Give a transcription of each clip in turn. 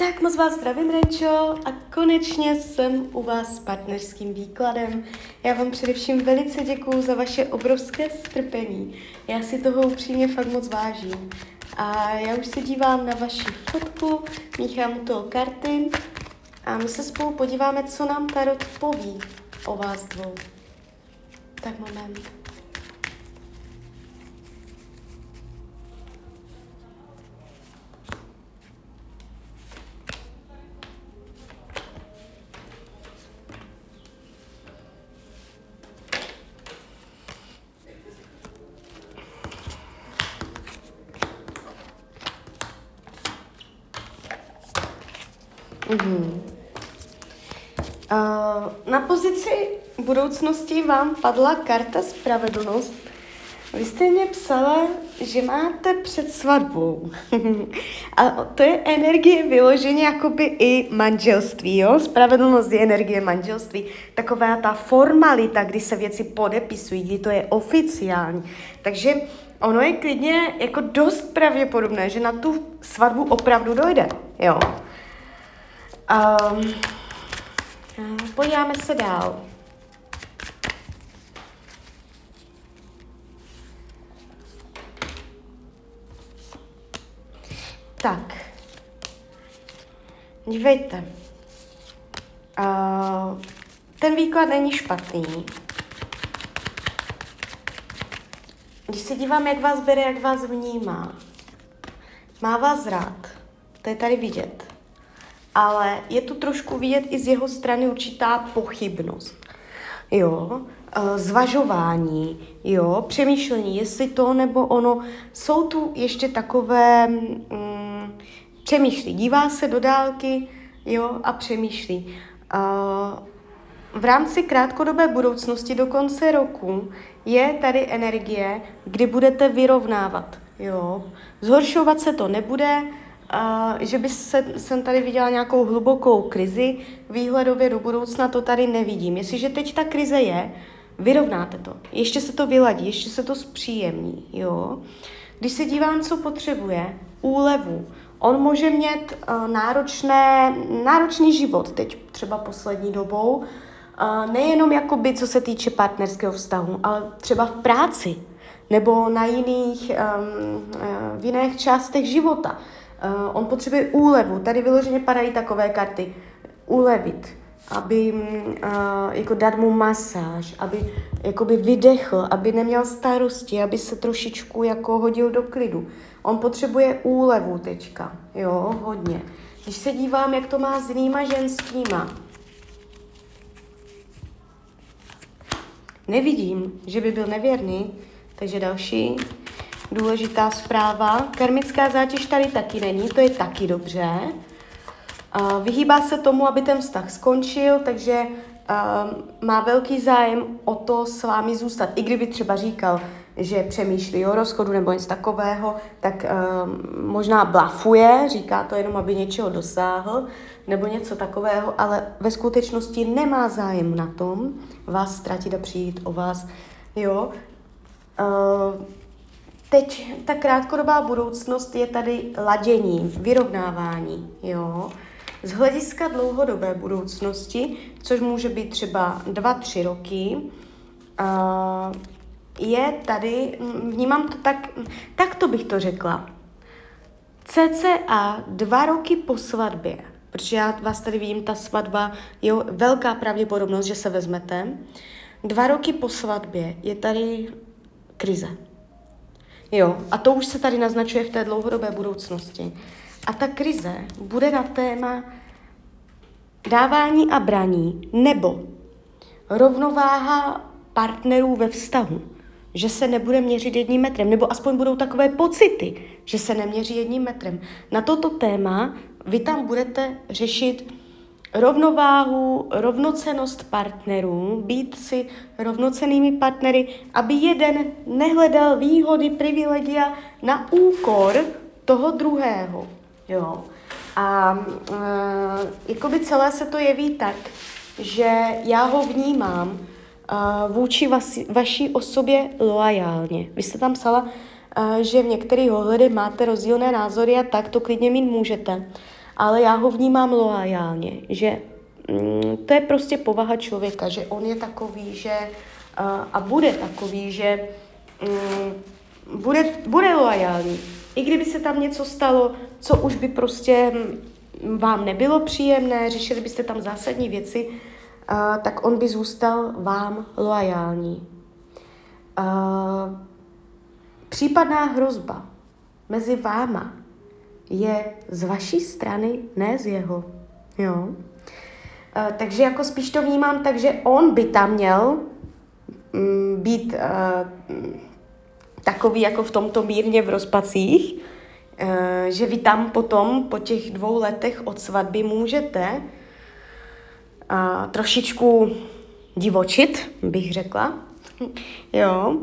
Tak moc vás zdravím, Renčo, a konečně jsem u vás s partnerským výkladem. Já vám především velice děkuju za vaše obrovské strpení. Já si toho upřímně fakt moc vážím. A já už se dívám na vaši fotku, míchám toho karty a my se spolu podíváme, co nám Tarot poví o vás dvou. Tak moment. Mm-hmm. Uh, na pozici budoucnosti vám padla karta Spravedlnost. Vy jste mě psala, že máte před svatbou. A to je energie vyloženě jakoby i manželství, jo? Spravedlnost je energie manželství. Taková ta formalita, kdy se věci podepisují, kdy to je oficiální. Takže ono je klidně jako dost pravděpodobné, že na tu svatbu opravdu dojde, jo? Um, podíváme se dál. Tak. Dívejte. Uh, ten výklad není špatný. Když se dívám, jak vás bere, jak vás vnímá, má vás rád. To je tady vidět ale je tu trošku vidět i z jeho strany určitá pochybnost. Jo, eh, zvažování, jo, přemýšlení, jestli to nebo ono. Jsou tu ještě takové, mm, přemýšlí, dívá se do dálky, jo, a přemýšlí. Uh, v rámci krátkodobé budoucnosti do konce roku je tady energie, kdy budete vyrovnávat, jo. Zhoršovat se to nebude, že by se, jsem tady viděla nějakou hlubokou krizi, výhledově do budoucna to tady nevidím. Jestliže teď ta krize je, vyrovnáte to. Ještě se to vyladí, ještě se to zpříjemní, jo. Když se dívám, co potřebuje, úlevu, on může mít uh, náročné, náročný život teď třeba poslední dobou, uh, nejenom jakoby, co se týče partnerského vztahu, ale třeba v práci nebo na jiných, um, uh, v jiných částech života Uh, on potřebuje úlevu. Tady vyloženě padají takové karty. Ulevit, aby uh, jako dát mu masáž, aby jakoby vydechl, aby neměl starosti, aby se trošičku jako hodil do klidu. On potřebuje úlevu teďka, jo, hodně. Když se dívám, jak to má s jinýma ženskýma, nevidím, že by byl nevěrný, takže další důležitá zpráva. Karmická zátěž tady taky není, to je taky dobře. Vyhýbá se tomu, aby ten vztah skončil, takže má velký zájem o to s vámi zůstat. I kdyby třeba říkal, že přemýšlí o rozchodu nebo něco takového, tak možná blafuje, říká to jenom, aby něčeho dosáhl, nebo něco takového, ale ve skutečnosti nemá zájem na tom vás ztratit a přijít o vás. Jo? Teď ta krátkodobá budoucnost je tady ladění, vyrovnávání, jo. Z hlediska dlouhodobé budoucnosti, což může být třeba dva, tři roky, je tady, vnímám to tak, tak to bych to řekla, cca dva roky po svatbě, protože já vás tady vidím, ta svatba, je velká pravděpodobnost, že se vezmete, dva roky po svatbě je tady krize Jo, a to už se tady naznačuje v té dlouhodobé budoucnosti. A ta krize bude na téma dávání a braní nebo rovnováha partnerů ve vztahu, že se nebude měřit jedním metrem, nebo aspoň budou takové pocity, že se neměří jedním metrem. Na toto téma vy tam budete řešit rovnováhu, rovnocenost partnerů, být si rovnocenými partnery, aby jeden nehledal výhody, privilegia na úkor toho druhého. Jo. A e, jakoby celé se to jeví tak, že já ho vnímám e, vůči vasi, vaší osobě loajálně. Vy jste tam psala, e, že v některých ohledech máte rozdílné názory a tak to klidně mít můžete ale já ho vnímám loajálně, že mm, to je prostě povaha člověka, že on je takový, že a bude takový, že um, bude, bude loajální. I kdyby se tam něco stalo, co už by prostě vám nebylo příjemné, řešili byste tam zásadní věci, tak on by zůstal vám loajální. Případná hrozba mezi váma je z vaší strany, ne z jeho. Jo? Uh, takže jako spíš to vnímám tak, že on by tam měl um, být uh, takový jako v tomto mírně v rozpacích, uh, že vy tam potom po těch dvou letech od svatby můžete uh, trošičku divočit, bych řekla. jo.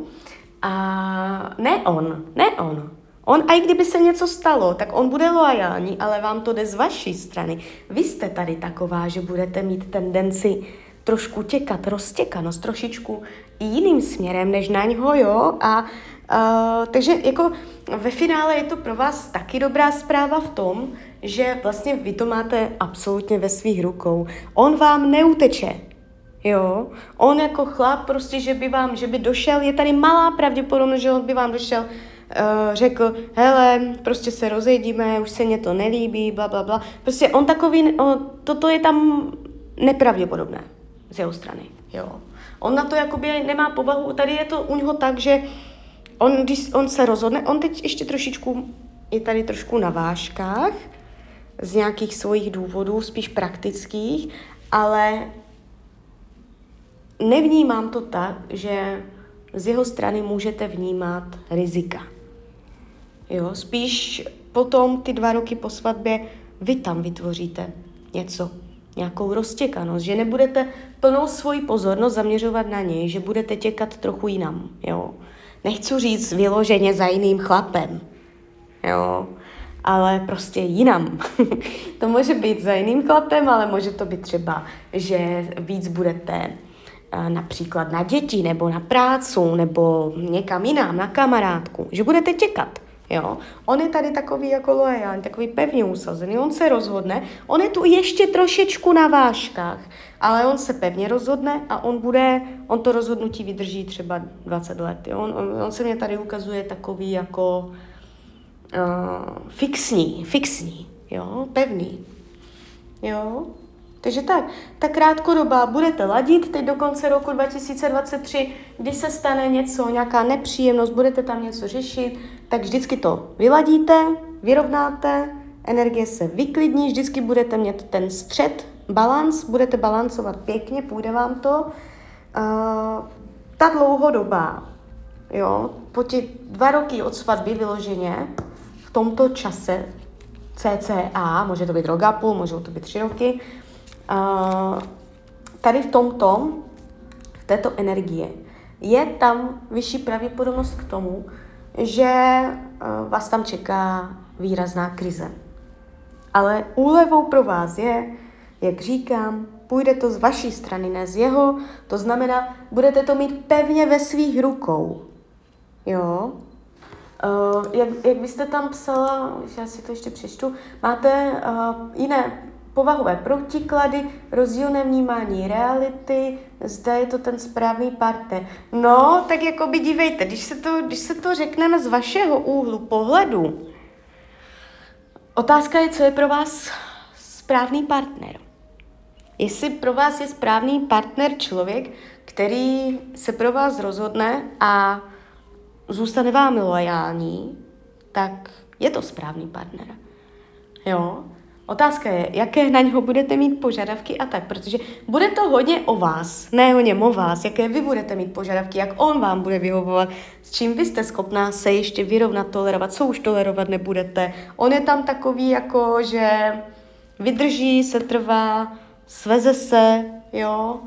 A ne on, ne on. On, a i kdyby se něco stalo, tak on bude loajální, ale vám to jde z vaší strany. Vy jste tady taková, že budete mít tendenci trošku těkat, roztěkanost, trošičku jiným směrem než na něho, jo, a uh, takže jako ve finále je to pro vás taky dobrá zpráva v tom, že vlastně vy to máte absolutně ve svých rukou. On vám neuteče, jo, on jako chlap prostě, že by vám, že by došel, je tady malá pravděpodobnost, že on by vám došel uh, řekl, hele, prostě se rozejdíme, už se mě to nelíbí, bla, bla, bla. Prostě on takový, uh, toto je tam nepravděpodobné z jeho strany, jo. On na to jakoby nemá povahu, tady je to u něho tak, že on, když on se rozhodne, on teď ještě trošičku, je tady trošku na vážkách, z nějakých svých důvodů, spíš praktických, ale nevnímám to tak, že z jeho strany můžete vnímat rizika. Jo, spíš potom ty dva roky po svatbě vy tam vytvoříte něco, nějakou roztěkanost, že nebudete plnou svoji pozornost zaměřovat na něj, že budete těkat trochu jinam, jo. Nechci říct vyloženě za jiným chlapem, jo, ale prostě jinam. to může být za jiným chlapem, ale může to být třeba, že víc budete eh, například na děti, nebo na prácu, nebo někam jinam, na kamarádku, že budete těkat. Jo? On je tady takový jako loajální, takový pevně usazený, on se rozhodne, on je tu ještě trošičku na vážkách, ale on se pevně rozhodne a on bude, on to rozhodnutí vydrží třeba 20 let. Jo? On, on, on se mě tady ukazuje takový jako uh, fixní, fixní, jo? pevný. Jo? Takže tak, ta krátkodoba budete ladit teď do konce roku 2023, když se stane něco, nějaká nepříjemnost, budete tam něco řešit, tak vždycky to vyladíte, vyrovnáte, energie se vyklidní, vždycky budete mít ten střed, balans, budete balancovat pěkně, půjde vám to. Uh, ta dlouhodoba, jo, po těch dva roky od svatby vyloženě, v tomto čase CCA, může to být rok a půl, můžou to být tři roky, tady v tomto, v této energie, je tam vyšší pravděpodobnost k tomu, že uh, vás tam čeká výrazná krize. Ale úlevou pro vás je, jak říkám, půjde to z vaší strany, ne z jeho, to znamená, budete to mít pevně ve svých rukou. Jo? Uh, jak, jak byste tam psala, já si to ještě přečtu, máte uh, jiné povahové protiklady, rozdílné vnímání reality, zda je to ten správný partner. No, tak jako by dívejte, když se to, když se to řekneme z vašeho úhlu pohledu, otázka je, co je pro vás správný partner. Jestli pro vás je správný partner člověk, který se pro vás rozhodne a zůstane vám loajální, tak je to správný partner. Jo? Otázka je, jaké na něho budete mít požadavky a tak, protože bude to hodně o vás, ne o něm o vás, jaké vy budete mít požadavky, jak on vám bude vyhovovat, s čím vy jste schopná se ještě vyrovnat, tolerovat, co už tolerovat nebudete. On je tam takový jako, že vydrží, se trvá, sveze se, jo.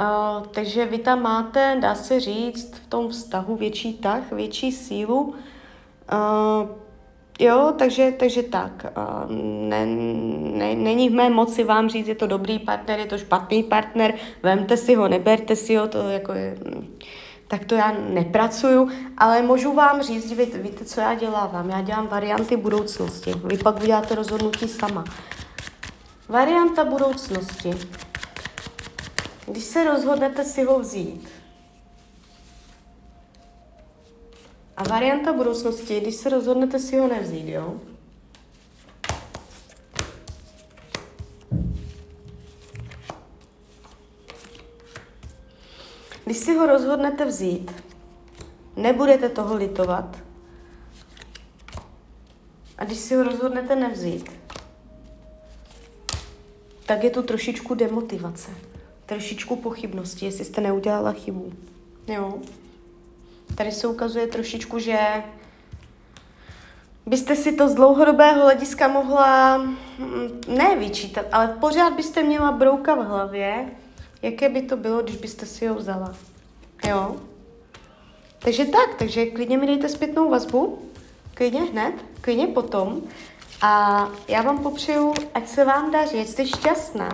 Uh, takže vy tam máte, dá se říct, v tom vztahu větší tah, větší sílu. Uh, Jo, takže, takže tak. Ne, ne, není v mé moci vám říct, je to dobrý partner, je to špatný partner, vemte si ho, neberte si ho, to jako je, tak to já nepracuju, ale můžu vám říct, víte, víte, co já dělávám? Já dělám varianty budoucnosti. Vy pak uděláte rozhodnutí sama. Varianta budoucnosti. Když se rozhodnete si ho vzít, a varianta budoucnosti, když se rozhodnete si ho nevzít, jo? Když si ho rozhodnete vzít, nebudete toho litovat. A když si ho rozhodnete nevzít, tak je tu trošičku demotivace, trošičku pochybnosti, jestli jste neudělala chybu. Jo. Tady se ukazuje trošičku, že byste si to z dlouhodobého hlediska mohla mm, ne vyčítat, ale pořád byste měla brouka v hlavě, jaké by to bylo, když byste si ho vzala. Jo? Takže tak, takže klidně mi dejte zpětnou vazbu, klidně hned, klidně potom. A já vám popřeju, ať se vám daří, ať jste šťastná.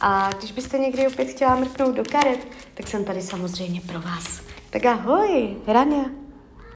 A když byste někdy opět chtěla mrknout do karet, tak jsem tady samozřejmě pro vás. pegar, oi, pera piranha.